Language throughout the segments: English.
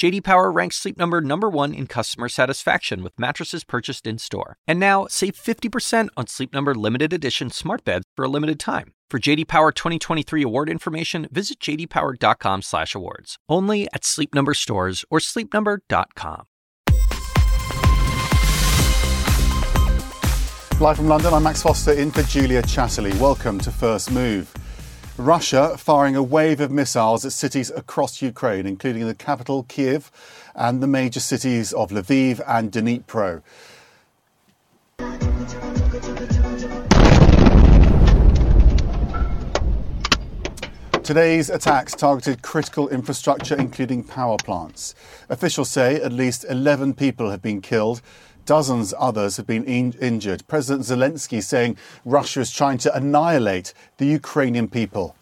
JD Power ranks Sleep Number number 1 in customer satisfaction with mattresses purchased in-store. And now, save 50% on Sleep Number limited edition smart beds for a limited time. For JD Power 2023 award information, visit jdpower.com/awards. Only at Sleep Number stores or sleepnumber.com. Live from London, I'm Max Foster in for Julia Chatterley. Welcome to First Move. Russia firing a wave of missiles at cities across Ukraine, including the capital, Kiev, and the major cities of Lviv and Dnipro. Today's attacks targeted critical infrastructure, including power plants. Officials say at least 11 people have been killed. Dozens others have been in- injured. President Zelensky saying Russia is trying to annihilate the Ukrainian people.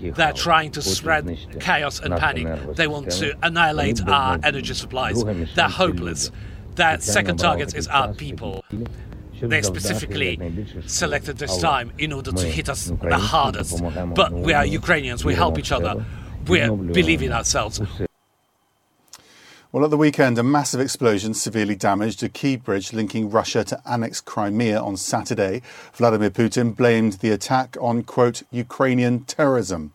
They're trying to spread chaos and panic. They want to annihilate our energy supplies. They're hopeless. Their second target is our people. They specifically selected this time in order to hit us the hardest. But we are Ukrainians, we help each other, we believe in ourselves. Well, at the weekend, a massive explosion severely damaged a key bridge linking Russia to annex Crimea on Saturday. Vladimir Putin blamed the attack on, quote, Ukrainian terrorism.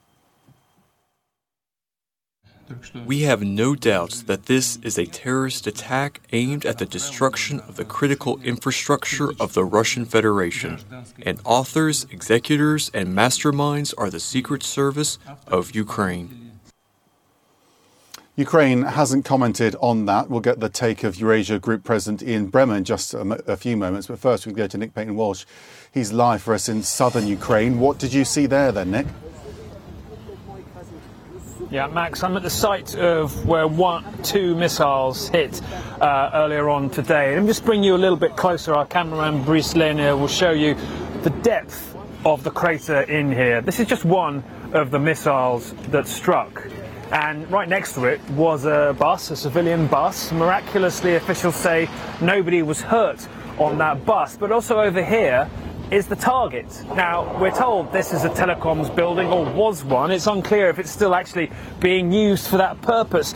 We have no doubts that this is a terrorist attack aimed at the destruction of the critical infrastructure of the Russian Federation. And authors, executors, and masterminds are the Secret Service of Ukraine. Ukraine hasn't commented on that. We'll get the take of Eurasia Group President Ian Bremmer in just a, a few moments. But first, we go to Nick Paton Walsh. He's live for us in southern Ukraine. What did you see there then, Nick? Yeah, Max, I'm at the site of where one, two missiles hit uh, earlier on today. Let me just bring you a little bit closer. Our cameraman Brice Laine will show you the depth of the crater in here. This is just one of the missiles that struck. And right next to it was a bus, a civilian bus. Miraculously, officials say nobody was hurt on that bus. But also over here, is the target. Now, we're told this is a telecoms building, or was one. It's unclear if it's still actually being used for that purpose.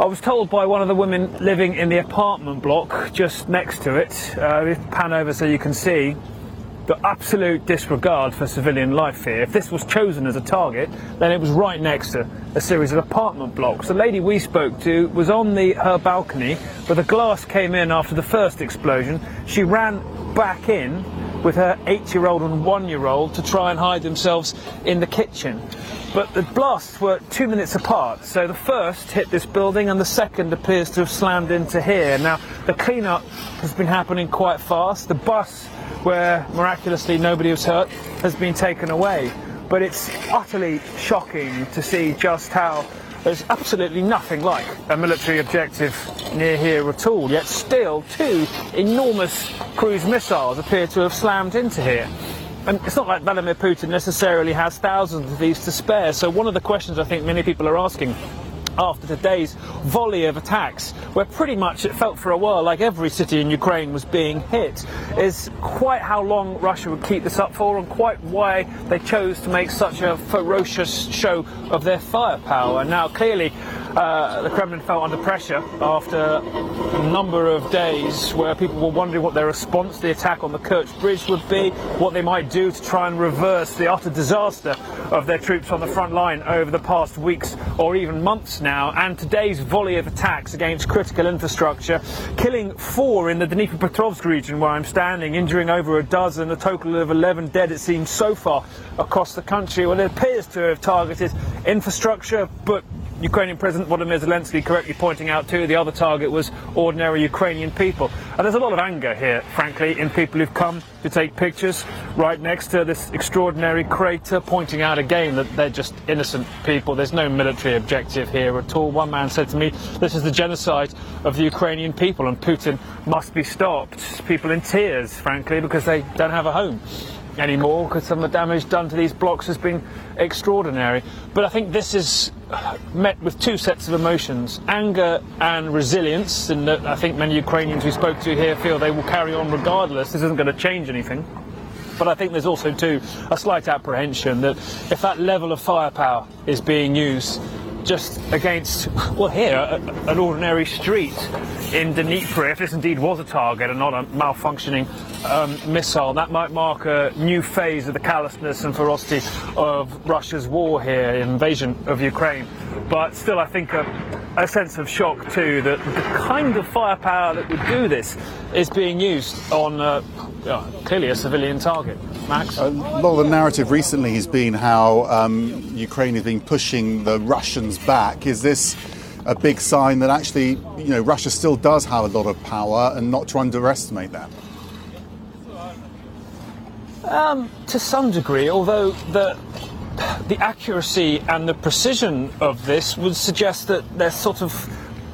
I was told by one of the women living in the apartment block just next to it, uh, pan over so you can see, the absolute disregard for civilian life here. If this was chosen as a target, then it was right next to a series of apartment blocks. The lady we spoke to was on the, her balcony, but the glass came in after the first explosion. She ran back in with her eight-year-old and one-year-old to try and hide themselves in the kitchen. But the blasts were two minutes apart, so the first hit this building and the second appears to have slammed into here. Now, the cleanup has been happening quite fast. The bus, where miraculously nobody was hurt, has been taken away. But it's utterly shocking to see just how there's absolutely nothing like a military objective near here at all, yet still two enormous cruise missiles appear to have slammed into here. And it's not like Vladimir Putin necessarily has thousands of these to spare. So one of the questions I think many people are asking after today's volley of attacks, where pretty much it felt for a while like every city in Ukraine was being hit, is quite how long Russia would keep this up for and quite why they chose to make such a ferocious show of their firepower. Now, clearly, uh, the Kremlin felt under pressure after a number of days where people were wondering what their response to the attack on the Kerch Bridge would be, what they might do to try and reverse the utter disaster of their troops on the front line over the past weeks or even months now. And today's volley of attacks against critical infrastructure, killing four in the Dnipropetrovsk region where I'm standing, injuring over a dozen, a total of 11 dead it seems so far across the country. Well, it appears to have targeted infrastructure, but Ukrainian President Volodymyr Zelensky correctly pointing out too, the other target was ordinary Ukrainian people. And there's a lot of anger here, frankly, in people who've come to take pictures right next to this extraordinary crater, pointing out again that they're just innocent people. There's no military objective here at all. One man said to me, this is the genocide of the Ukrainian people and Putin must be stopped. People in tears, frankly, because they don't have a home anymore because some of the damage done to these blocks has been extraordinary. But I think this is uh, met with two sets of emotions anger and resilience. And I think many Ukrainians we spoke to here feel they will carry on regardless. This isn't going to change anything. But I think there's also, too, a slight apprehension that if that level of firepower is being used, just against, well, here, a, an ordinary street in Dnipro, if this indeed was a target and not a malfunctioning um, missile, that might mark a new phase of the callousness and ferocity of Russia's war here, invasion of Ukraine. But still, I think a, a sense of shock too that the kind of firepower that would do this is being used on uh, clearly a civilian target. Max? A lot of the narrative recently has been how um, Ukraine has been pushing the Russians back. Is this a big sign that actually, you know, Russia still does have a lot of power and not to underestimate that? Um, to some degree, although the the accuracy and the precision of this would suggest that they're sort of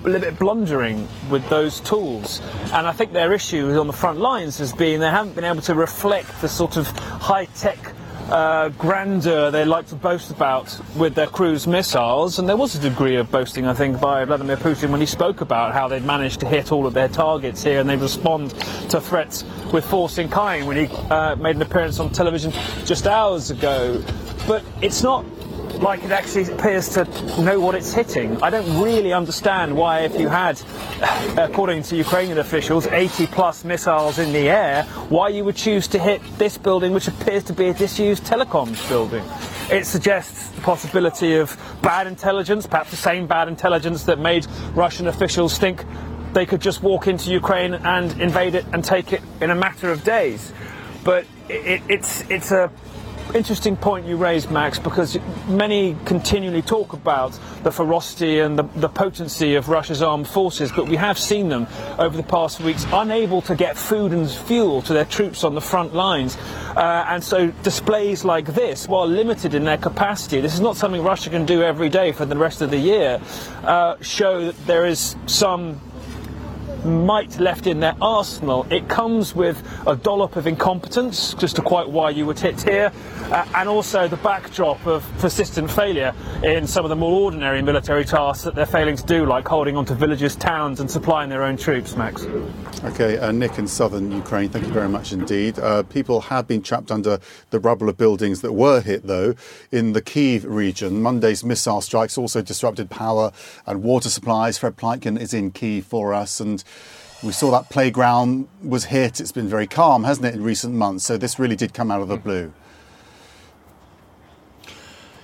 little bit blundering with those tools. And I think their issue on the front lines has been they haven't been able to reflect the sort of high tech uh, grandeur they like to boast about with their cruise missiles. And there was a degree of boasting, I think, by Vladimir Putin when he spoke about how they'd managed to hit all of their targets here and they respond to threats with force in kind when he uh, made an appearance on television just hours ago. But it's not like it actually appears to know what it's hitting. I don't really understand why, if you had, according to Ukrainian officials, 80 plus missiles in the air, why you would choose to hit this building, which appears to be a disused telecoms building. It suggests the possibility of bad intelligence, perhaps the same bad intelligence that made Russian officials think they could just walk into Ukraine and invade it and take it in a matter of days. But it, it's it's a interesting point you raised, Max, because many continually talk about the ferocity and the, the, potency of Russia's armed forces, but we have seen them over the past weeks unable to get food and fuel to their troops on the front lines. Uh, and so displays like this, while limited in their capacity, this is not something Russia can do every day for the rest of the year, uh, show that there is some might left in their arsenal. It comes with a dollop of incompetence, just to quite why you would hit here, uh, and also the backdrop of persistent failure in some of the more ordinary military tasks that they're failing to do, like holding onto villages, towns, and supplying their own troops, Max. Okay, uh, Nick in southern Ukraine, thank you very much indeed. Uh, people have been trapped under the rubble of buildings that were hit, though, in the Kiev region. Monday's missile strikes also disrupted power and water supplies. Fred Pleitgen is in Kiev for us, and we saw that playground was hit. It's been very calm, hasn't it, in recent months? So this really did come out of the mm. blue.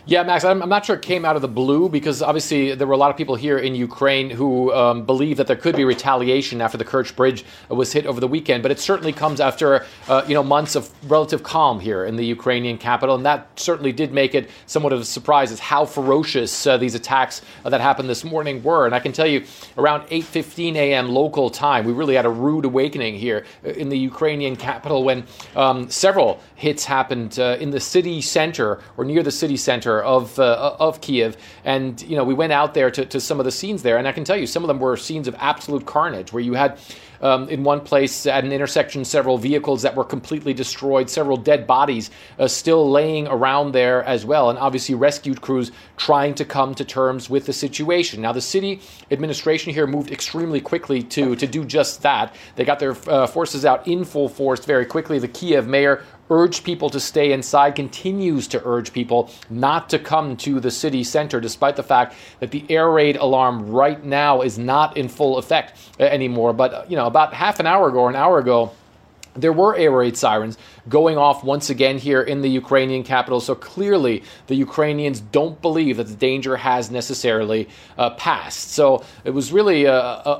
Yeah, Max, I'm, I'm, not sure it came out of the blue because obviously there were a lot of people here in Ukraine who um, believe that there could be retaliation after the Kerch Bridge was hit over the weekend. But it certainly comes after uh, you know months of relative calm here in the Ukrainian capital, and that certainly did make it somewhat of a surprise as how ferocious uh, these attacks uh, that happened this morning were. And I can tell you, around 8:15 a.m. local time, we really had a rude awakening here uh, in the Ukrainian capital when um, several hits happened uh, in the city center or near the city center of uh, of Kiev, and you know we went out there to, to some of the scenes there, and I can tell you some of them were scenes of absolute carnage, where you had um, in one place at an intersection several vehicles that were completely destroyed, several dead bodies uh, still laying around there as well, and obviously rescue crews trying to come to terms with the situation. Now the city administration here moved extremely quickly to to do just that. They got their uh, forces out in full force very quickly. The Kiev mayor urged people to stay inside, continues to urge people not to come to the city center, despite the fact that the air raid alarm right now is not in full effect uh, anymore. But, you know, about half an hour ago or an hour ago, there were air raid sirens going off once again here in the Ukrainian capital. So clearly, the Ukrainians don't believe that the danger has necessarily uh, passed. So it was really a,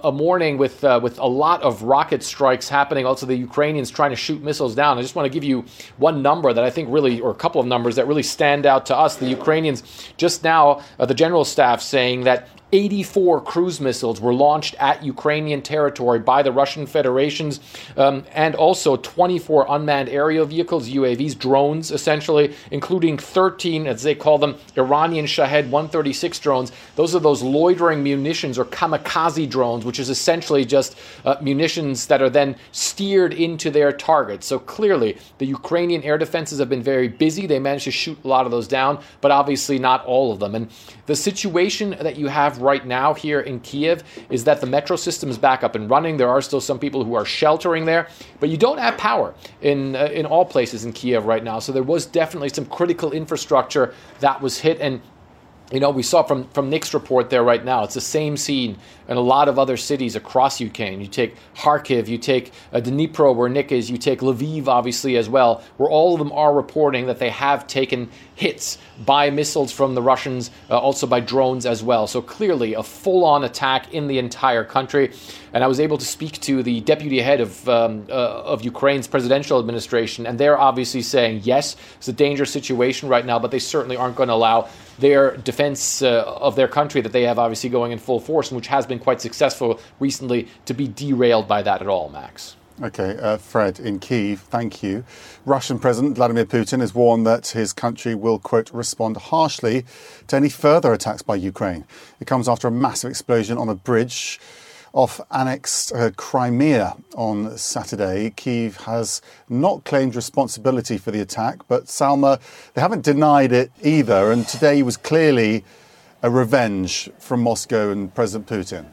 a morning with uh, with a lot of rocket strikes happening. Also, the Ukrainians trying to shoot missiles down. I just want to give you one number that I think really, or a couple of numbers that really stand out to us. The Ukrainians just now, uh, the general staff saying that 84 cruise missiles were launched at Ukrainian territory by the Russian Federations, um, and also 24 unmanned aerial aerial vehicles, UAVs, drones, essentially, including 13, as they call them, Iranian Shahed 136 drones. Those are those loitering munitions or kamikaze drones, which is essentially just uh, munitions that are then steered into their targets. So clearly, the Ukrainian air defenses have been very busy. They managed to shoot a lot of those down, but obviously not all of them. And the situation that you have right now here in Kiev is that the metro system is back up and running. There are still some people who are sheltering there, but you don't have power in uh, in all places in Kiev right now. So there was definitely some critical infrastructure that was hit and you know, we saw from, from Nick's report there right now, it's the same scene in a lot of other cities across Ukraine. You take Kharkiv, you take uh, Dnipro, where Nick is, you take Lviv, obviously, as well, where all of them are reporting that they have taken hits by missiles from the Russians, uh, also by drones as well. So clearly a full on attack in the entire country. And I was able to speak to the deputy head of, um, uh, of Ukraine's presidential administration, and they're obviously saying, yes, it's a dangerous situation right now, but they certainly aren't going to allow their defense uh, of their country that they have obviously going in full force, and which has been quite successful recently, to be derailed by that at all, Max. Okay, uh, Fred in Kiev, thank you. Russian President Vladimir Putin has warned that his country will, quote, respond harshly to any further attacks by Ukraine. It comes after a massive explosion on a bridge off annexed uh, Crimea on Saturday. Kiev has not claimed responsibility for the attack, but Salma, they haven't denied it either. And today was clearly a revenge from Moscow and President Putin.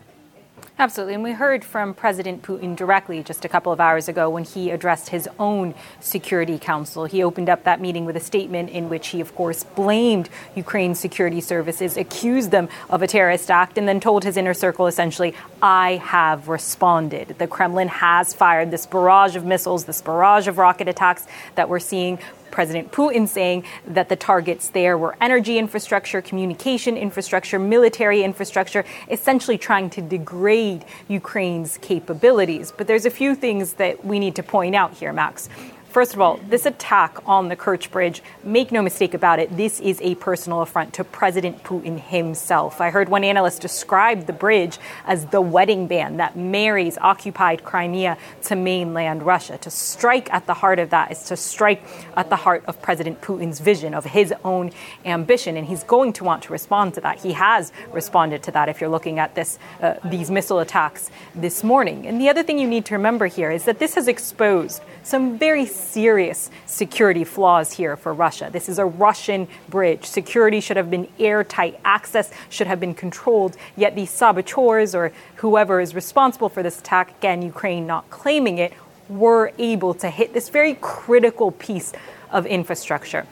Absolutely. And we heard from President Putin directly just a couple of hours ago when he addressed his own Security Council. He opened up that meeting with a statement in which he, of course, blamed Ukraine's security services, accused them of a terrorist act, and then told his inner circle essentially, I have responded. The Kremlin has fired this barrage of missiles, this barrage of rocket attacks that we're seeing President Putin saying that the targets there were energy infrastructure, communication infrastructure, military infrastructure, essentially trying to degrade Ukraine's capabilities. But there's a few things that we need to point out here, Max. First of all, this attack on the Kerch Bridge, make no mistake about it, this is a personal affront to President Putin himself. I heard one analyst describe the bridge as the wedding band that marries occupied Crimea to mainland Russia. To strike at the heart of that is to strike at the heart of President Putin's vision, of his own ambition, and he's going to want to respond to that. He has responded to that if you're looking at this, uh, these missile attacks this morning. And the other thing you need to remember here is that this has exposed some very serious security flaws here for Russia. This is a Russian bridge. Security should have been airtight, access should have been controlled, yet these saboteurs or whoever is responsible for this attack, again, Ukraine not claiming it, were able to hit this very critical piece of infrastructure.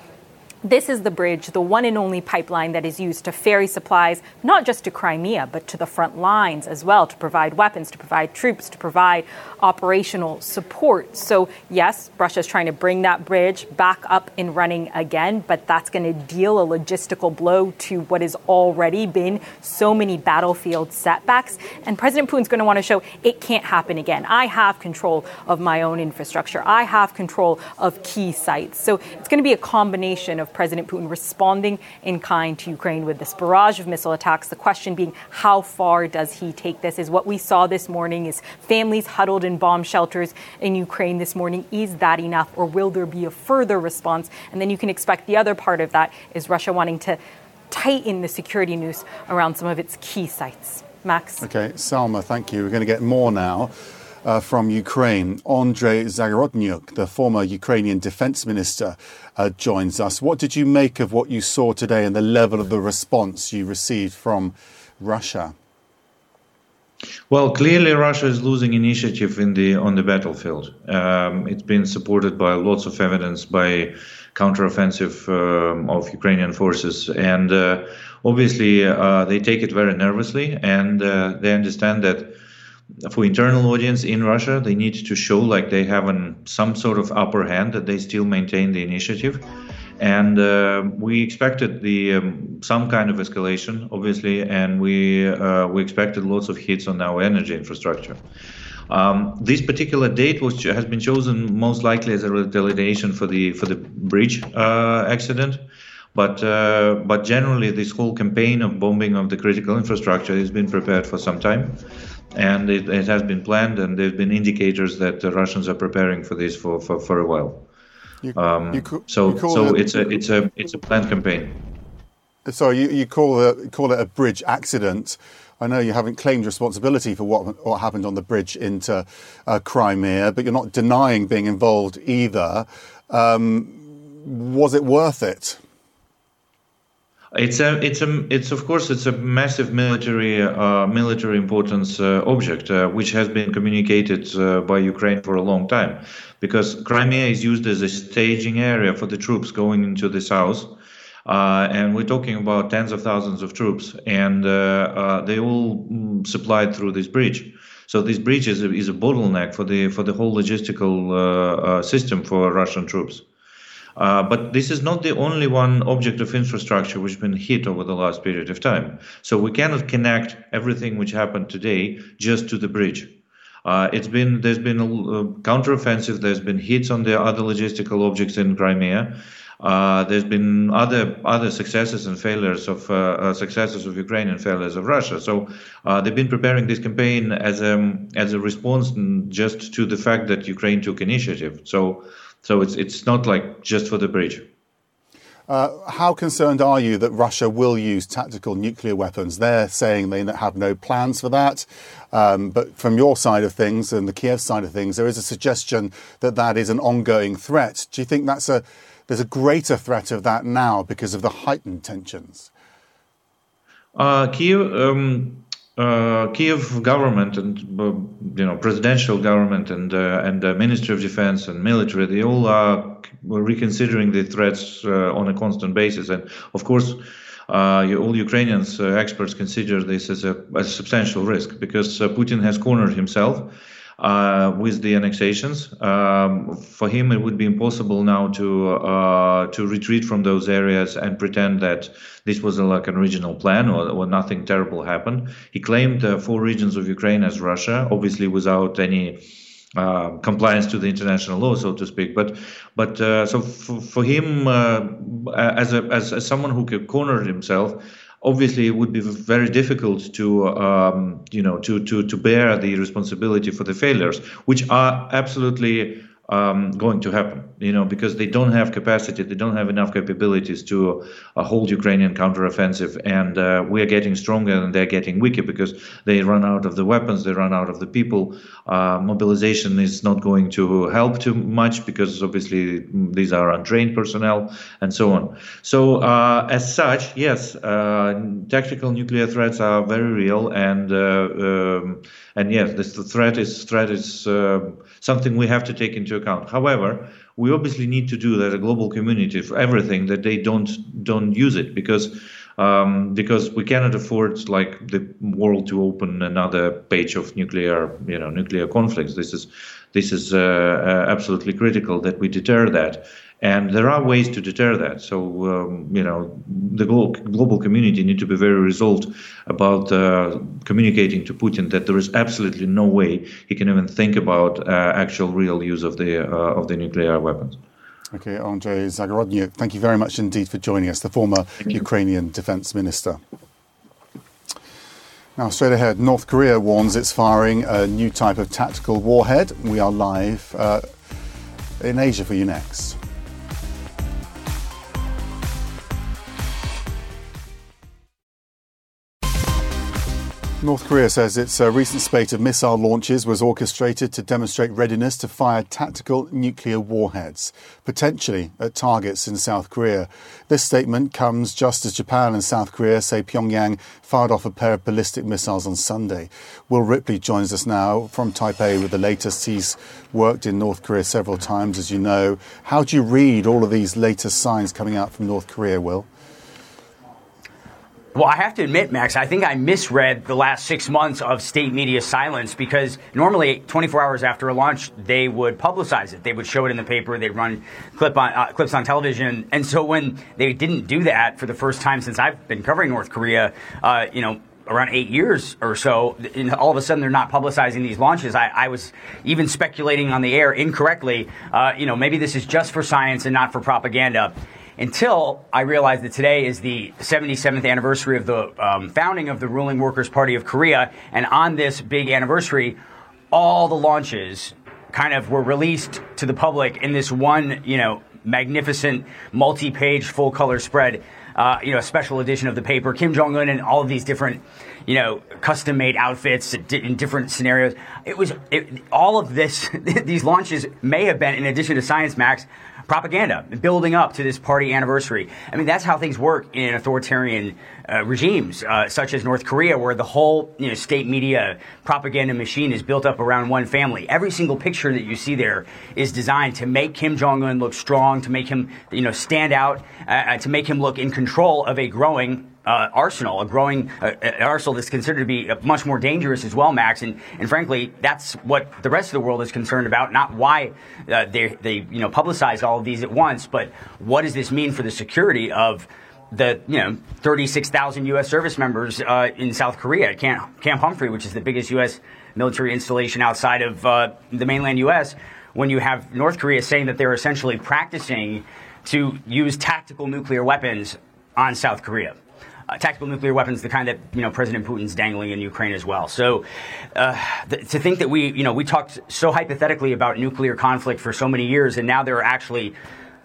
This is the bridge, the one and only pipeline that is used to ferry supplies, not just to Crimea, but to the front lines as well, to provide weapons, to provide troops, to provide operational support. So, yes, Russia is trying to bring that bridge back up and running again, but that's going to deal a logistical blow to what has already been so many battlefield setbacks. And President Putin's going to want to show it can't happen again. I have control of my own infrastructure, I have control of key sites. So, it's going to be a combination of President Putin responding in kind to Ukraine with this barrage of missile attacks. The question being, how far does he take this? Is what we saw this morning is families huddled in bomb shelters in Ukraine this morning. Is that enough, or will there be a further response? And then you can expect the other part of that is Russia wanting to tighten the security noose around some of its key sites. Max. Okay, Salma, thank you. We're going to get more now uh, from Ukraine. Andrei Zagorodnyuk, the former Ukrainian defense minister, uh, joins us. What did you make of what you saw today and the level of the response you received from Russia? Well, clearly Russia is losing initiative in the on the battlefield. Um, it's been supported by lots of evidence by counteroffensive um, of Ukrainian forces, and uh, obviously uh, they take it very nervously, and uh, they understand that for internal audience in Russia, they need to show like they have an, some sort of upper hand that they still maintain the initiative. And uh, we expected the um, some kind of escalation, obviously, and we uh, we expected lots of hits on our energy infrastructure. Um, this particular date was has been chosen most likely as a retaliation for the for the bridge uh, accident. But uh, but generally, this whole campaign of bombing of the critical infrastructure has been prepared for some time and it, it, has been planned, and there have been indicators that the Russians are preparing for this for, for, for a while. You, um, you so so it, it's a it's a it's a planned campaign. So you, you call it call it a bridge accident. I know you haven't claimed responsibility for what what happened on the bridge into uh, Crimea, but you're not denying being involved either. Um, was it worth it? It's a, it's a, it's of course, it's a massive military, uh, military importance uh, object, uh, which has been communicated uh, by Ukraine for a long time, because Crimea is used as a staging area for the troops going into the south, uh, and we're talking about tens of thousands of troops, and uh, they all mm, supplied through this bridge. So this bridge is a, is a bottleneck for the for the whole logistical system for Russian troops. Uh, but this is not the only one object of infrastructure which has been hit over the last period of time. So we cannot connect everything which happened today just to the bridge. Uh, it's been there's been a uh, counteroffensive. There's been hits on the other logistical objects in Crimea. Uh, there's been other other successes and failures of uh, uh, successes of Ukraine and failures of Russia. So they've been preparing this campaign as a as a response just to the fact that Ukraine took initiative. So so it's it's not like just for the bridge. Uh, how concerned are you that Russia will use tactical nuclear weapons? They're saying they have no plans for that. Um, but from your side of things and the Kiev side of things, there is a suggestion that that is an ongoing threat. Do you think that's a there's a greater threat of that now because of the heightened tensions? Uh, Kiev, um, uh, Kiev government and uh, you know presidential government and uh, and the Ministry of Defense and military they all are reconsidering the threats uh, on a constant basis. And of course uh, all Ukrainians uh, experts consider this as a, as a substantial risk because Putin has cornered himself uh, with the annexations. Um, for him, it would be impossible now to uh, to retreat from those areas and pretend that this was a, like an original plan or, or nothing terrible happened. He claimed uh, four regions of Ukraine as Russia, obviously without any. Uh, compliance to the international law, so to speak. But, but uh, so for, for him, uh, as a as, as someone who cornered himself, obviously it would be very difficult to um, you know to, to to bear the responsibility for the failures which are absolutely um, going to happen, you know, because they don't have capacity, they don't have enough capabilities to uh, hold Ukrainian counteroffensive, and uh, we are getting stronger and they're getting weaker because they run out of the weapons, they run out of the people. Uh, mobilization is not going to help too much because obviously these are untrained personnel and so on. So, uh, as such, yes, uh, tactical nuclear threats are very real, and uh, um, and yes, this the threat is threat is something we have to take into account. However, we obviously need to do that as a global community for everything that they don't don't use it because um, because we cannot afford like the world to open another page of nuclear you know nuclear conflicts. This is this is uh, uh, absolutely critical that we deter that. And there are ways to deter that. So, um, you know, the global community need to be very resolved about uh, communicating to Putin that there is absolutely no way he can even think about uh, actual real use of the uh, of the nuclear weapons. Okay, Andrei Zagorodny, thank you very much indeed for joining us, the former Ukrainian defense minister. Now, straight ahead, North Korea warns it's firing a new type of tactical warhead. We are live uh, in Asia for you next. North Korea says its uh, recent spate of missile launches was orchestrated to demonstrate readiness to fire tactical nuclear warheads, potentially at targets in South Korea. This statement comes just as Japan and South Korea say Pyongyang fired off a pair of ballistic missiles on Sunday. Will Ripley joins us now from Taipei with the latest. He's worked in North Korea several times, as you know. How do you read all of these latest signs coming out from North Korea, Will? Well, I have to admit, Max, I think I misread the last six months of state media silence because normally 24 hours after a launch, they would publicize it. They would show it in the paper. They'd run clip on, uh, clips on television. And so when they didn't do that for the first time since I've been covering North Korea, uh, you know, around eight years or so, and all of a sudden they're not publicizing these launches. I, I was even speculating on the air incorrectly. Uh, you know, maybe this is just for science and not for propaganda until I realized that today is the 77th anniversary of the um, founding of the ruling Workers' Party of Korea. And on this big anniversary, all the launches kind of were released to the public in this one, you know, magnificent multi-page full color spread. Uh, you know, a special edition of the paper, Kim Jong Un, and all of these different, you know, custom-made outfits in different scenarios. It was it, all of this. these launches may have been, in addition to Science Max, propaganda, building up to this party anniversary. I mean, that's how things work in authoritarian uh, regimes, uh, such as North Korea, where the whole you know, state media propaganda machine is built up around one family. Every single picture that you see there is designed to make Kim Jong Un look strong, to make him you know stand out, uh, uh to make him look in control of a growing uh, arsenal, a growing uh, arsenal that's considered to be much more dangerous as well, Max. And, and frankly, that's what the rest of the world is concerned about. Not why uh, they, they you know publicize all of these at once, but what does this mean for the security of the you know 36,000 U.S. service members uh, in South Korea, Camp, Camp Humphrey, which is the biggest U.S. military installation outside of uh, the mainland U.S. When you have North Korea saying that they're essentially practicing to use tactical nuclear weapons on South Korea uh, tactical nuclear weapons, the kind that you know President Putin's dangling in Ukraine as well. So uh, to think that we you know we talked so hypothetically about nuclear conflict for so many years, and now there are actually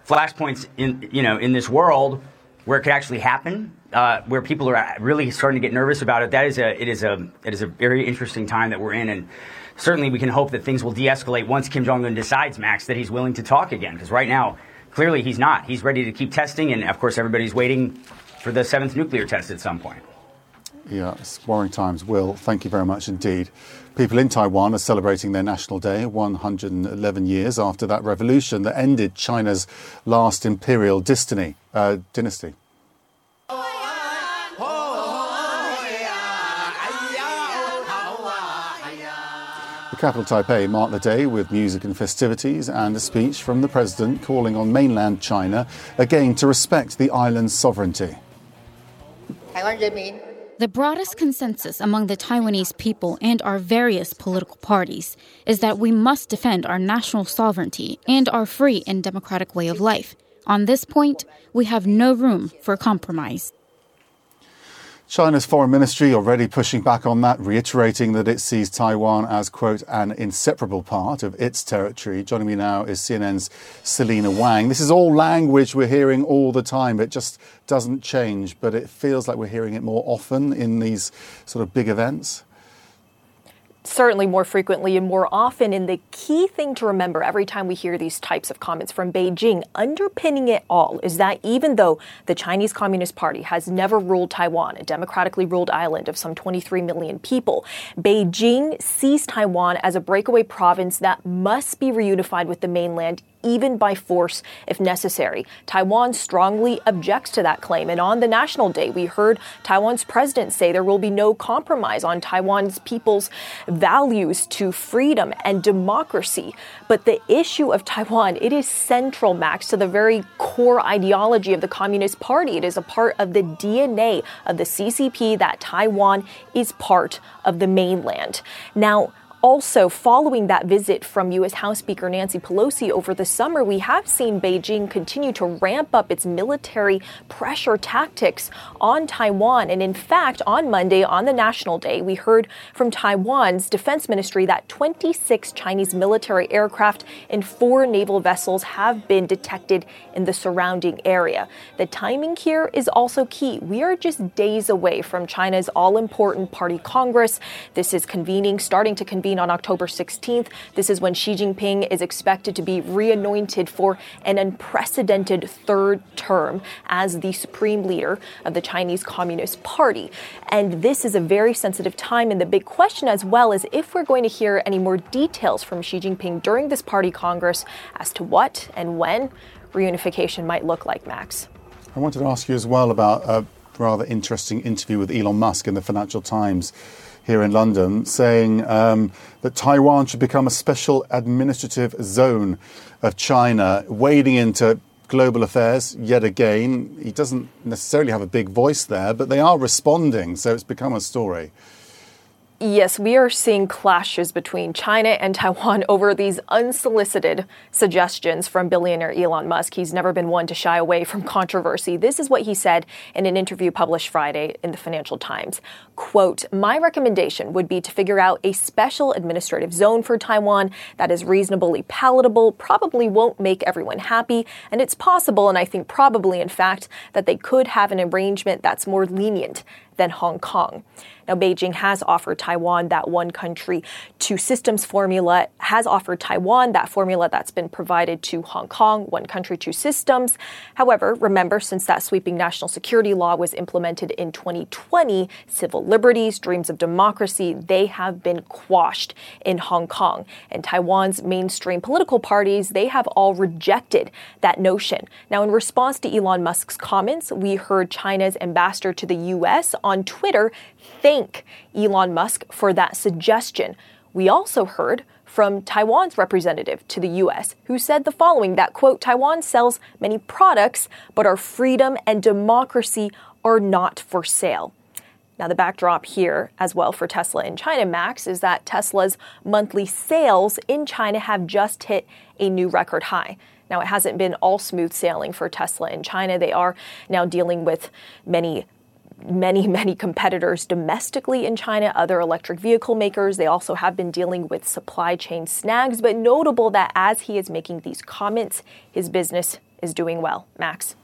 flashpoints in you know in this world where it could actually happen, uh, where people are really starting to get nervous about it. That is a it is a it is a very interesting time that we're in, and certainly we can hope that things will de-escalate once Kim Jong Un decides, Max, that he's willing to talk again. Because right now, clearly he's not. He's ready to keep testing, and of course everybody's waiting for the seventh nuclear test at some point. Yeah, it's worrying times. Will, thank you very much indeed. People in Taiwan are celebrating their National Day 111 years after that revolution that ended China's last imperial dynasty. Uh, dynasty. The capital Taipei marked the day with music and festivities and a speech from the president calling on mainland China again to respect the island's sovereignty. The broadest consensus among the Taiwanese people and our various political parties is that we must defend our national sovereignty and our free and democratic way of life. On this point, we have no room for compromise. China's foreign ministry already pushing back on that, reiterating that it sees Taiwan as, quote, an inseparable part of its territory. Joining me now is CNN's Selina Wang. This is all language we're hearing all the time. It just doesn't change, but it feels like we're hearing it more often in these sort of big events certainly more frequently and more often. And the key thing to remember every time we hear these types of comments from Beijing, underpinning it all is that even though the Chinese Communist Party has never ruled Taiwan, a democratically ruled island of some 23 million people, Beijing sees Taiwan as a breakaway province that must be reunified with the mainland even by force if necessary. Taiwan strongly objects to that claim. And on the National Day, we heard Taiwan's president say there will be no compromise on Taiwan's people's values to freedom and democracy. But the issue of Taiwan, it is central, Max, to the very core ideology of the Communist Party. It is a part of the DNA of the CCP that Taiwan is part of the mainland. Now, also, following that visit from U.S. House Speaker Nancy Pelosi over the summer, we have seen Beijing continue to ramp up its military pressure tactics on Taiwan. And in fact, on Monday, on the National Day, we heard from Taiwan's defense ministry that 26 Chinese military aircraft and four naval vessels have been detected in the surrounding area. The timing here is also key. We are just days away from China's all important party Congress. This is convening, starting to convene on October 16th. This is when Xi Jinping is expected to be reanointed for an unprecedented third term as the supreme leader of the Chinese Communist Party. And this is a very sensitive time. And the big question, as well, is if we're going to hear any more details from Xi Jinping during this party congress as to what and when reunification might look like, Max. I wanted to ask you as well about a rather interesting interview with Elon Musk in the Financial Times here in London, saying um, that Taiwan should become a special administrative zone of China, wading into global affairs yet again. He doesn't necessarily have a big voice there, but they are responding, so it's become a story. Yes, we are seeing clashes between China and Taiwan over these unsolicited suggestions from billionaire Elon Musk. He's never been one to shy away from controversy. This is what he said in an interview published Friday in the Financial Times. Quote, My recommendation would be to figure out a special administrative zone for Taiwan that is reasonably palatable, probably won't make everyone happy, and it's possible, and I think probably in fact, that they could have an arrangement that's more lenient than Hong Kong. Now, Beijing has offered Taiwan that one country, two systems formula, has offered Taiwan that formula that's been provided to Hong Kong, one country, two systems. However, remember, since that sweeping national security law was implemented in 2020, civil liberties, dreams of democracy, they have been quashed in Hong Kong. And Taiwan's mainstream political parties, they have all rejected that notion. Now, in response to Elon Musk's comments, we heard China's ambassador to the U.S. on Twitter thank Elon Musk for that suggestion. We also heard from Taiwan's representative to the US, who said the following that, quote, Taiwan sells many products, but our freedom and democracy are not for sale. Now, the backdrop here as well for Tesla in China, Max, is that Tesla's monthly sales in China have just hit a new record high. Now, it hasn't been all smooth sailing for Tesla in China. They are now dealing with many many, many competitors domestically in China, other electric vehicle makers. They also have been dealing with supply chain snags, but notable that as he is making these comments, his business is doing well. Max.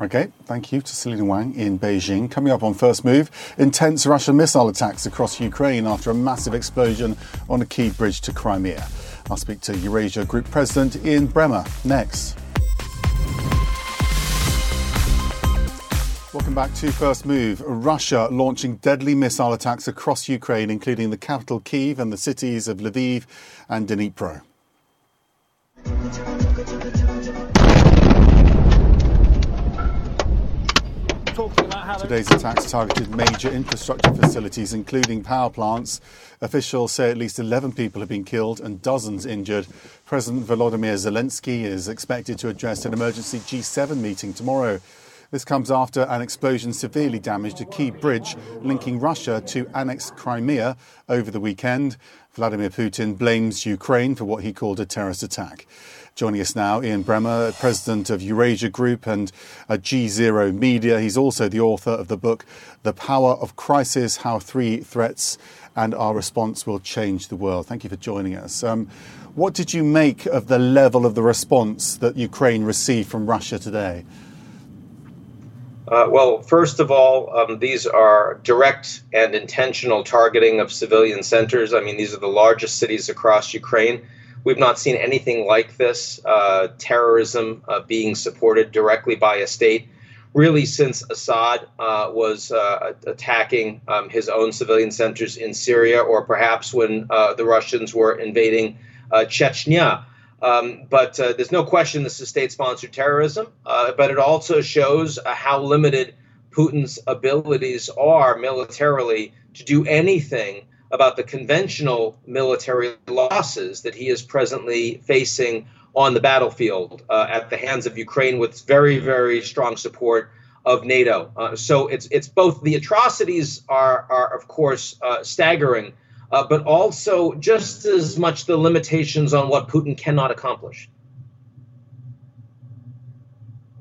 Okay, thank you to Selina Wang in Beijing. Coming up on First Move, intense Russian missile attacks across Ukraine after a massive explosion on a key bridge to Crimea. I'll speak to Eurasia Group President Ian Bremmer next. Welcome back to First Move. Russia launching deadly missile attacks across Ukraine, including the capital Kiev and the cities of Lviv and Dnipro. Today's attacks targeted major infrastructure facilities, including power plants. Officials say at least 11 people have been killed and dozens injured. President Volodymyr Zelensky is expected to address an emergency G7 meeting tomorrow. This comes after an explosion severely damaged a key bridge linking Russia to annexed Crimea over the weekend. Vladimir Putin blames Ukraine for what he called a terrorist attack. Joining us now, Ian Bremmer, president of Eurasia Group and GZERO Media. He's also the author of the book, The Power of Crisis How Three Threats and Our Response Will Change the World. Thank you for joining us. Um, what did you make of the level of the response that Ukraine received from Russia today? Uh, well, first of all, um, these are direct and intentional targeting of civilian centers. I mean, these are the largest cities across Ukraine. We've not seen anything like this uh, terrorism uh, being supported directly by a state, really, since Assad uh, was uh, attacking um, his own civilian centers in Syria, or perhaps when uh, the Russians were invading Chechnya. Um, but uh, there's no question this is state sponsored terrorism, uh, but it also shows uh, how limited Putin's abilities are militarily to do anything about the conventional military losses that he is presently facing on the battlefield uh, at the hands of Ukraine with very, very strong support of NATO. Uh, so it's it's both the atrocities are are of course uh, staggering, uh, but also just as much the limitations on what Putin cannot accomplish.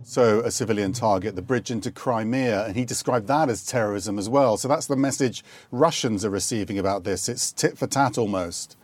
So, a civilian target, the bridge into Crimea, and he described that as terrorism as well. So, that's the message Russians are receiving about this. It's tit for tat almost.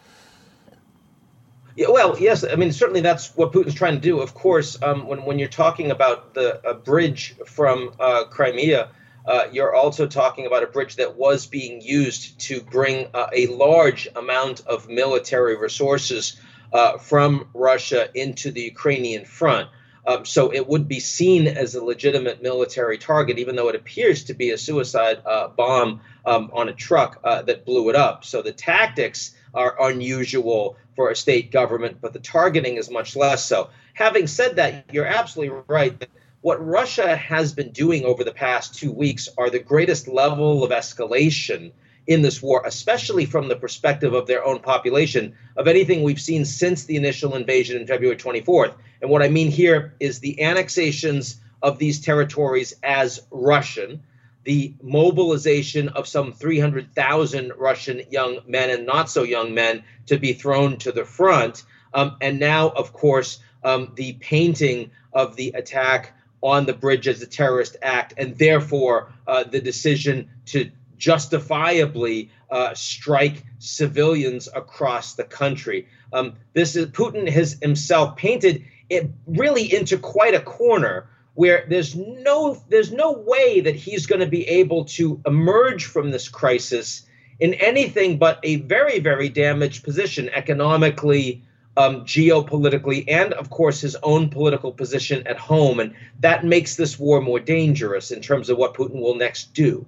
Yeah, well, yes. I mean, certainly that's what Putin's trying to do. Of course, um, when when you're talking about the bridge from uh, Crimea, uh, you're also talking about a bridge that was being used to bring uh, a large amount of military resources uh, from Russia into the Ukrainian front. Um, so it would be seen as a legitimate military target, even though it appears to be a suicide uh, bomb um, on a truck uh, that blew it up. So the tactics are unusual for a state government, but the targeting is much less so. Having said that, you're absolutely right what Russia has been doing over the past two weeks are the greatest level of escalation in this war, especially from the perspective of their own population, of anything we've seen since the initial invasion in February 24th. And what I mean here is the annexations of these territories as Russian, the mobilization of some 300,000 Russian young men and not so young men to be thrown to the front. Um, and now, of course, um, the painting of the attack on the bridge as a terrorist act, and therefore uh, the decision to justifiably uh, strike civilians across the country. Um, this is Putin has himself painted it really into quite a corner where there's no there's no way that he's going to be able to emerge from this crisis in anything but a very very damaged position economically um, geopolitically and of course his own political position at home. And that makes this war more dangerous in terms of what putin will next do.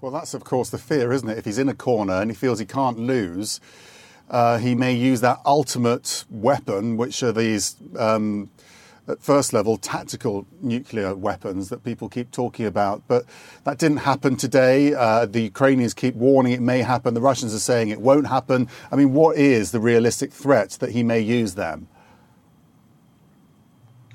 Well that's of course the fear isn't it? If he's in a corner and he feels he can't lose uh, he may use that ultimate weapon which are these um, at first level tactical nuclear weapons that people keep talking about. But that didn't happen today. Uh, the Ukrainians keep warning it may happen. The Russians are saying it won't happen. I mean, what is the realistic threat that he may use them?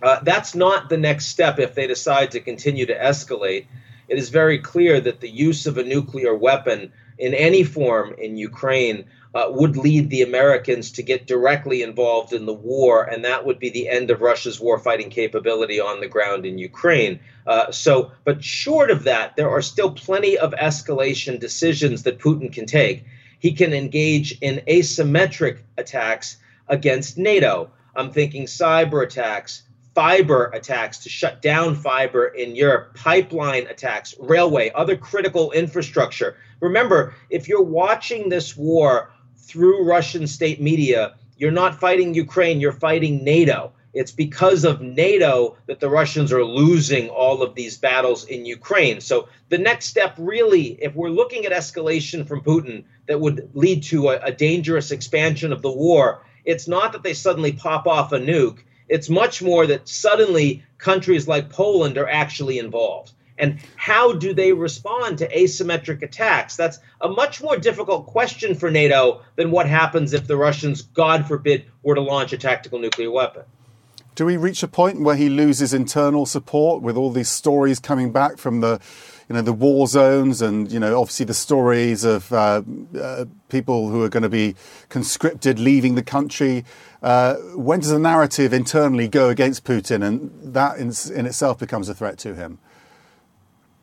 Uh, that's not the next step if they decide to continue to escalate. It is very clear that the use of a nuclear weapon in any form in Ukraine uh, would lead the Americans to get directly involved in the war, and that would be the end of Russia's warfighting capability on the ground in Ukraine. Uh, so, but short of that, there are still plenty of escalation decisions that Putin can take. He can engage in asymmetric attacks against NATO. I'm thinking cyber attacks, fiber attacks to shut down fiber in Europe, pipeline attacks, railway, other critical infrastructure. Remember, if you're watching this war through Russian state media, you're not fighting Ukraine, you're fighting NATO. It's because of NATO that the Russians are losing all of these battles in Ukraine. So the next step, really, if we're looking at escalation from Putin that would lead to a, a dangerous expansion of the war, it's not that they suddenly pop off a nuke. It's much more that suddenly countries like Poland are actually involved and how do they respond to asymmetric attacks? That's a much more difficult question for NATO than what happens if the Russians, God forbid, were to launch a tactical nuclear weapon. Do we reach a point where he loses internal support with all these stories coming back from the, you know, the war zones and you know, obviously the stories of uh, uh, people who are going to be conscripted leaving the country? Uh, when does the narrative internally go against Putin, and that in, in itself becomes a threat to him?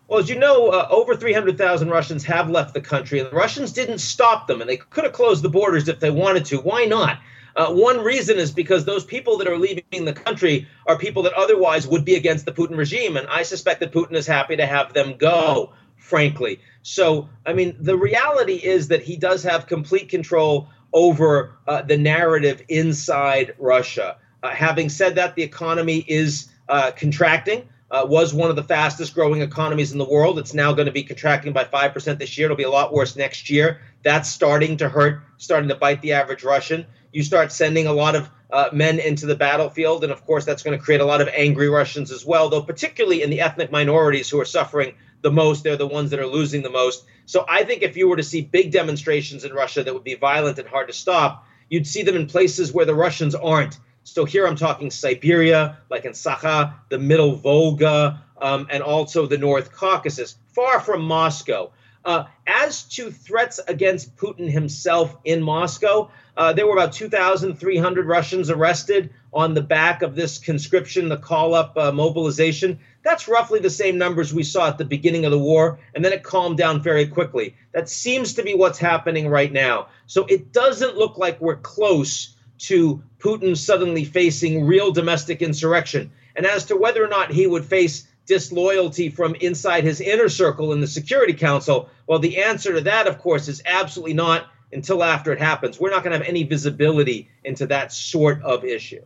Well, as you know, uh, over 300,000 Russians have left the country, and the Russians didn't stop them, and they could have closed the borders if they wanted to. Why not? Uh, one reason is because those people that are leaving the country are people that otherwise would be against the Putin regime, and I suspect that Putin is happy to have them go, frankly. So, I mean, the reality is that he does have complete control over uh, the narrative inside Russia. Uh, having said that, the economy is uh, contracting uh, was one of the fastest growing economies in the world. It's now going to be contracting by 5% this year. It'll be a lot worse next year. That's starting to hurt, starting to bite the average Russian. You start sending a lot of uh, men into the battlefield, and of course, that's going to create a lot of angry Russians as well, though, particularly in the ethnic minorities who are suffering the most. They're the ones that are losing the most. So I think if you were to see big demonstrations in Russia that would be violent and hard to stop, you'd see them in places where the Russians aren't so here I'm talking Siberia, like in Sakha, the Middle Volga, um, and also the North Caucasus, far from Moscow. Uh, as to threats against Putin himself in Moscow, uh, there were about 2,300 Russians arrested on the back of this conscription, the call up uh, mobilization. That's roughly the same numbers we saw at the beginning of the war, and then it calmed down very quickly. That seems to be what's happening right now. So it doesn't look like we're close to Putin suddenly facing real domestic insurrection. And as to whether or not he would face disloyalty from inside his inner circle in the Security Council, well, the answer to that, of course, is absolutely not until after it happens. We're not going to have any visibility into that sort of issue.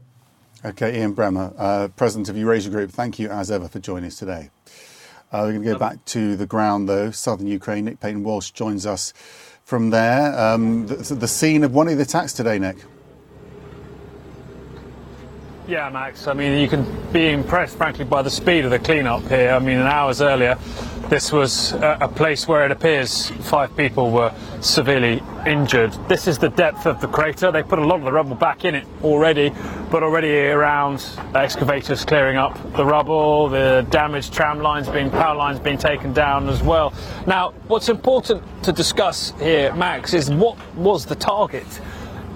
Okay, Ian Bremmer, uh, president of Eurasia Group, thank you as ever for joining us today. Uh, we're going to go back to the ground, though. Southern Ukraine, Nick Paton Walsh joins us from there. Um, the, the scene of one of the attacks today, Nick. Yeah, Max. I mean, you can be impressed, frankly, by the speed of the cleanup here. I mean, an hours earlier, this was a, place where it appears five people were severely injured. This is the depth of the crater. They put a lot of the rubble back in it already, but already around excavators clearing up the rubble, the damaged tram lines being, power lines being taken down as well. Now, what's important to discuss here, Max, is what was the target?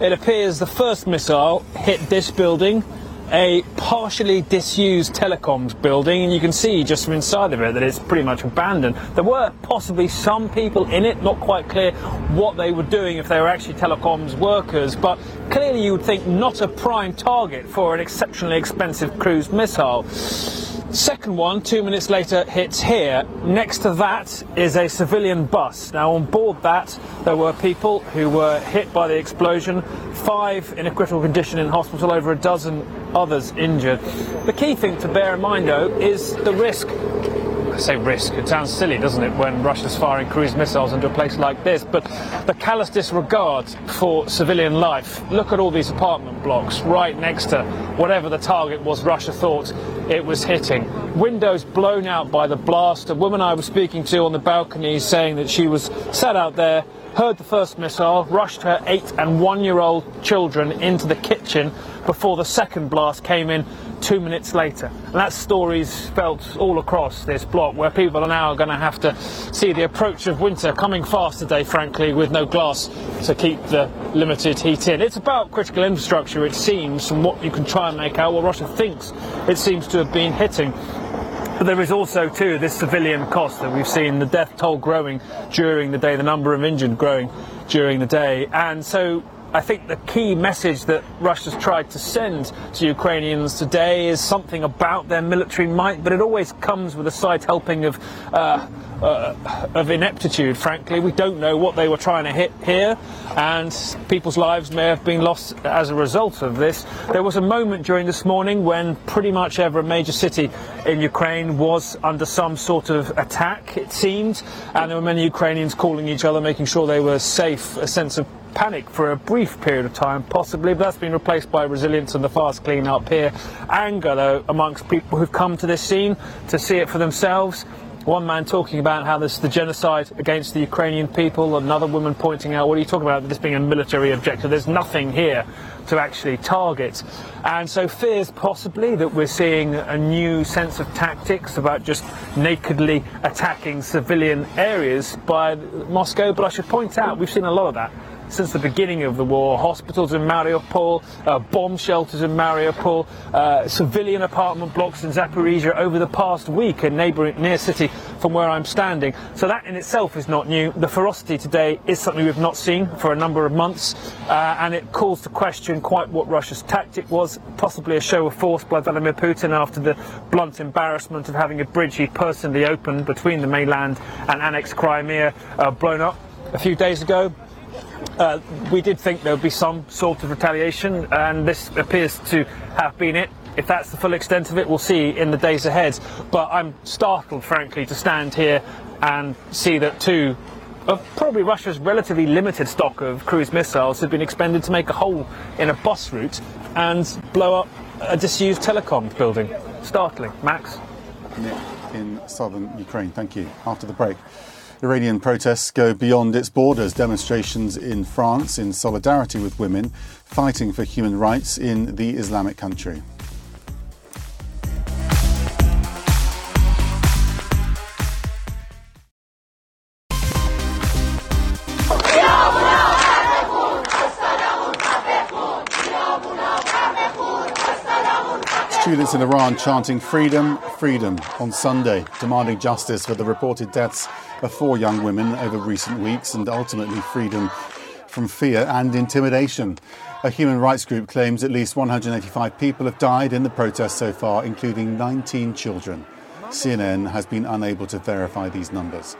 It appears the first missile hit this building a partially disused telecoms building, and you can see just from inside of it that it's pretty much abandoned. There were possibly some people in it, not quite clear what they were doing, if they were actually telecoms workers, but clearly you would think not a prime target for an exceptionally expensive cruise missile. Second one, two minutes later, hits here. Next to that is a civilian bus. Now, on board that, there were people who were hit by the explosion, five in a critical condition in hospital, over a dozen others injured. The key thing to bear in mind, though, is the risk I say risk, it sounds silly, doesn't it, when Russia's firing cruise missiles into a place like this, but the callous disregard for civilian life. Look at all these apartment blocks right next to whatever the target was Russia thought it was hitting. Windows blown out by the blast. A woman I was speaking to on the balcony saying that she was sat out there heard the first missile, rushed her eight and one year old children into the kitchen before the second blast came in two minutes later. And that story's felt all across this block where people are now going to have to see the approach of winter coming fast today, frankly, with no glass to keep the limited heat in. It's about critical infrastructure, it seems, from what you can try and make out, what Russia thinks it seems to have been hitting. But there is also, too, this civilian cost that we've seen the death toll growing during the day, the number of injured growing during the day. And so I think the key message that Russia's tried to send to Ukrainians today is something about their military might, but it always comes with a slight helping of uh, uh, of ineptitude. Frankly, we don't know what they were trying to hit here, and people's lives may have been lost as a result of this. There was a moment during this morning when pretty much every major city in Ukraine was under some sort of attack. It seemed, and there were many Ukrainians calling each other, making sure they were safe. A sense of panic for a brief period of time, possibly, but that's been replaced by resilience and the fast clean up here. Anger, though, amongst people who've come to this scene to see it for themselves. One man talking about how this is the genocide against the Ukrainian people, another woman pointing out, what are you talking about, this being a military objective? There's nothing here to actually target. And so fears possibly that we're seeing a new sense of tactics about just nakedly attacking civilian areas by Moscow. But I should point out, we've seen a lot of that since the beginning of the war. Hospitals in Mariupol, uh, bomb shelters in Mariupol, uh, civilian apartment blocks in Zaporizhia over the past week, a neighbouring near city from where I'm standing. So that in itself is not new. The ferocity today is something we've not seen for a number of months, uh, and it calls to question quite what Russia's tactic was, possibly a show of force by Vladimir Putin after the blunt embarrassment of having a bridge he personally opened between the mainland and annexed Crimea uh, blown up a few days ago. Uh, we did think there would be some sort of retaliation, and this appears to have been it. If that's the full extent of it, we'll see in the days ahead. But I'm startled, frankly, to stand here and see that two of probably Russia's relatively limited stock of cruise missiles have been expended to make a hole in a bus route and blow up a disused telecom building. Startling. Max? Nick in southern Ukraine. Thank you. After the break. Iranian protests go beyond its borders. Demonstrations in France in solidarity with women fighting for human rights in the Islamic country. In Iran chanting freedom, freedom on Sunday, demanding justice for the reported deaths of four young women over recent weeks and ultimately freedom from fear and intimidation. A human rights group claims at least 185 people have died in the protests so far, including 19 children. CNN has been unable to verify these numbers.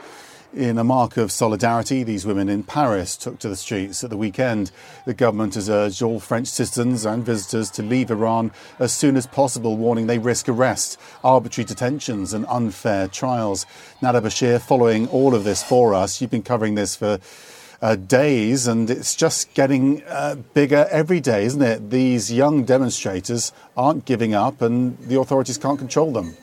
In a mark of solidarity, these women in Paris took to the streets at the weekend. The government has urged all French citizens and visitors to leave Iran as soon as possible, warning they risk arrest, arbitrary detentions, and unfair trials. Nada Bashir, following all of this for us, you've been covering this for uh, days, and it's just getting uh, bigger every day, isn't it? These young demonstrators aren't giving up, and the authorities can't control them.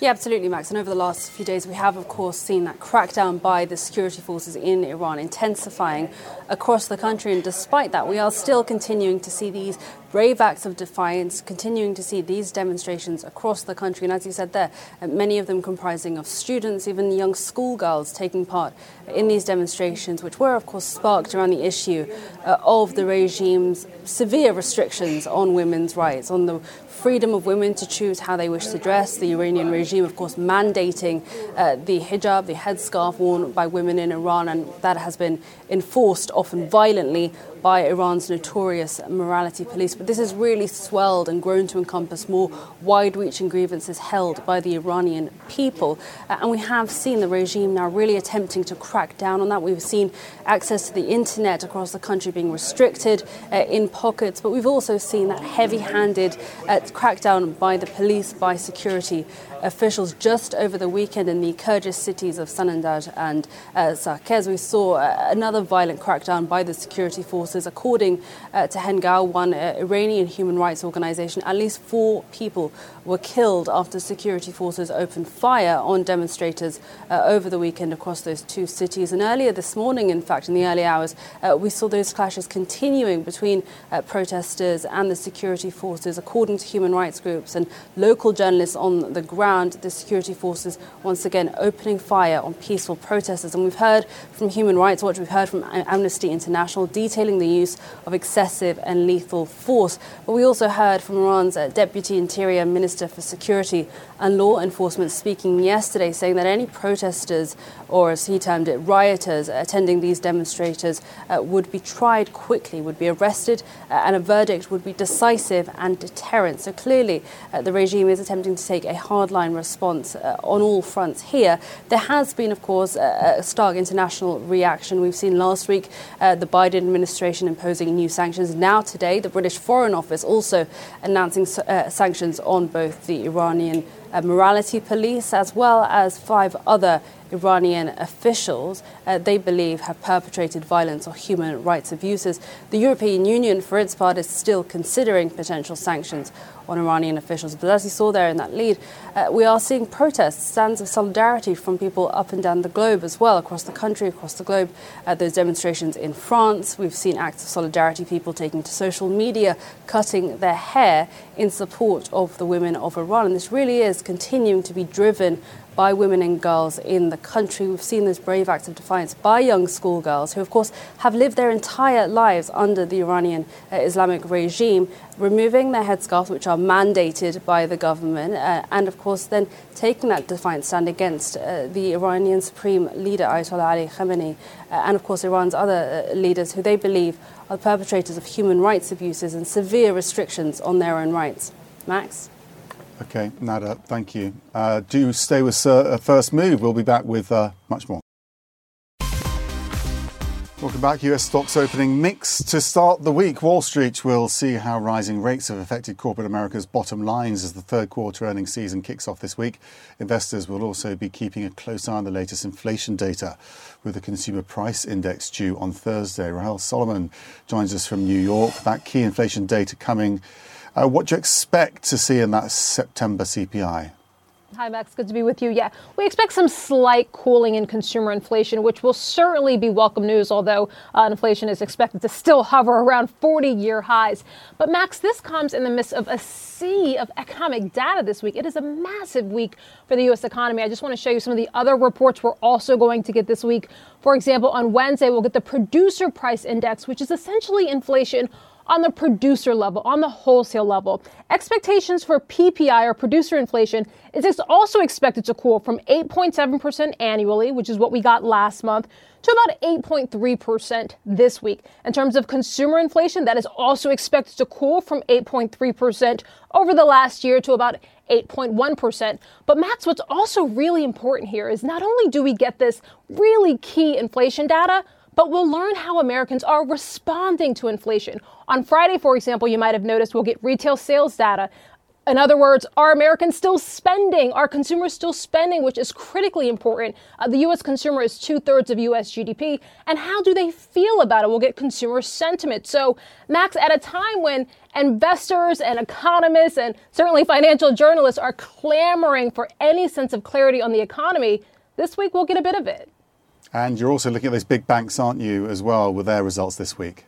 Yeah, absolutely, Max. And over the last few days, we have, of course, seen that crackdown by the security forces in Iran intensifying across the country. And despite that, we are still continuing to see these brave acts of defiance, continuing to see these demonstrations across the country. And as you said there, uh, many of them comprising of students, even young schoolgirls taking part in these demonstrations, which were, of course, sparked around the issue uh, of the regime's severe restrictions on women's rights, on the freedom of women to choose how they wish to dress. The Iranian regime, of course, mandating uh, the hijab, the headscarf worn by women in Iran, and that has been enforced often violently by Iran's notorious morality police. But this has really swelled and grown to encompass more wide reaching grievances held by the Iranian people. Uh, and we have seen the regime now really attempting to crack down on that. We've seen access to the internet across the country being restricted uh, in pockets, but we've also seen that heavy handed uh, crackdown by the police, by security officials just over the weekend in the Kurdish cities of Sanandaj and uh, Saqqez. We saw uh, another violent crackdown by the security forces. According uh, to Hengaw, one uh, Iranian human rights organization, at least four people were killed after security forces opened fire on demonstrators uh, over the weekend across those two cities. And earlier this morning, in fact, in the early hours, uh, we saw those clashes continuing between protesters and the security forces, according to human rights groups and local journalists on the ground around the security forces once again opening fire on peaceful protesters. And we've heard from Human Rights Watch, we've heard from Amnesty International detailing the use of excessive and lethal force. But we also heard from Iran's uh, Deputy Interior Minister for Security and Law Enforcement speaking yesterday, saying that any protesters, or as he termed it, rioters attending these demonstrators uh, would be tried quickly, would be arrested, uh, and a verdict would be decisive and deterrent. So clearly, uh, the regime is attempting to take a hard line response uh, on all fronts here. There has been, of course, a, a stark international reaction. We've seen last week uh, the Biden administration imposing new sanctions. Now, today, the British Foreign Office also announcing uh, sanctions on both the Iranian uh, morality police as well as five other Iranian officials uh, they believe have perpetrated violence or human rights abuses. The European Union, for its part, is still considering potential sanctions on Iranian officials. But as you saw there in that lead, uh, we are seeing protests, stands of solidarity from people up and down the globe as well, across the country, across the globe. Uh, those demonstrations in France, we've seen acts of solidarity, people taking to social media, cutting their hair in support of the women of Iran. And this really is continuing to be driven by women and girls in the country. We've seen those brave acts of defiance by young schoolgirls who, of course, have lived their entire lives under the Iranian uh, Islamic regime, removing their headscarves, which are mandated by the government, uh, and, of course, then taking that defiant stand against uh, the Iranian supreme leader, Ayatollah Ali Khamenei, uh, and, of course, Iran's other uh, leaders who they believe are perpetrators of human rights abuses and severe restrictions on their own rights. Max? Okay, Nada, thank you. Uh, do stay with uh, First Move. We'll be back with uh, much more. Welcome back. US stocks opening mixed to start the week. Wall Street will see how rising rates have affected corporate America's bottom lines as the third quarter earnings season kicks off this week. Investors will also be keeping a close eye on the latest inflation data with the consumer price index due on Thursday. Rahel Solomon joins us from New York. That key inflation data coming uh, what do you expect to see in that September CPI? Hi, Max. Good to be with you. Yeah, we expect some slight cooling in consumer inflation, which will certainly be welcome news, although uh, inflation is expected to still hover around 40 year highs. But, Max, this comes in the midst of a sea of economic data this week. It is a massive week for the U.S. economy. I just want to show you some of the other reports we're also going to get this week. For example, on Wednesday, we'll get the producer price index, which is essentially inflation on the producer level, on the wholesale level. Expectations for PPI or producer inflation is also expected to cool from 8.7% annually, which is what we got last month, to about 8.3% this week. In terms of consumer inflation, that is also expected to cool from 8.3% over the last year to about 8.1%. But Max, what's also really important here is not only do we get this really key inflation data, but we'll learn how Americans are responding to inflation. On Friday, for example, you might have noticed we'll get retail sales data In other words, are Americans still spending? Are consumers still spending, which is critically important? Uh, the U.S. consumer is two thirds of U.S. GDP. And how do they feel about it? We'll get consumer sentiment. So, Max, at a time when investors and economists and certainly financial journalists are clamoring for any sense of clarity on the economy, this week we'll get a bit of it. And you're also looking at those big banks, aren't you, as well, with their results this week?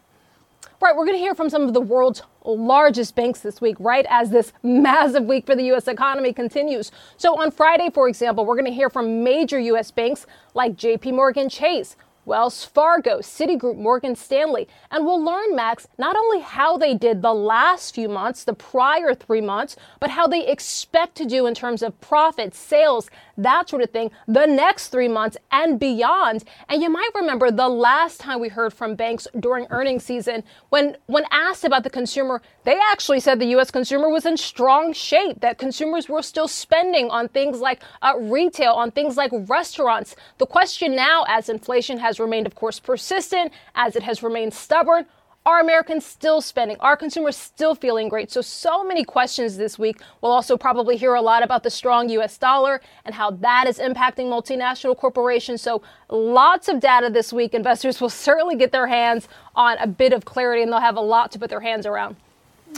Right, we're going to hear from some of the world's largest banks this week, right as this massive week for the U.S. economy continues. So on Friday, for example, we're going to hear from major U.S. banks like JP Morgan Chase, Wells Fargo, Citigroup, Morgan Stanley. And we'll learn, Max, not only how they did the last few months, the prior three months, but how they expect to do in terms of profits, sales, that sort of thing, the next three months and beyond. And you might remember the last time we heard from banks during earnings season, when, when asked about the consumer, they actually said the U.S. consumer was in strong shape, that consumers were still spending on things like uh, retail, on things like restaurants. The question now, as inflation has remained, of course, persistent, as it has remained stubborn. Are Americans still spending? Are consumers still feeling great? So, so many questions this week. We'll also probably hear a lot about the strong US dollar and how that is impacting multinational corporations. So, lots of data this week. Investors will certainly get their hands on a bit of clarity and they'll have a lot to put their hands around.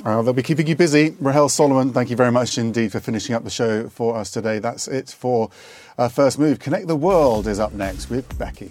Uh, they'll be keeping you busy. Rahel Solomon, thank you very much indeed for finishing up the show for us today. That's it for uh, First Move. Connect the World is up next with Becky.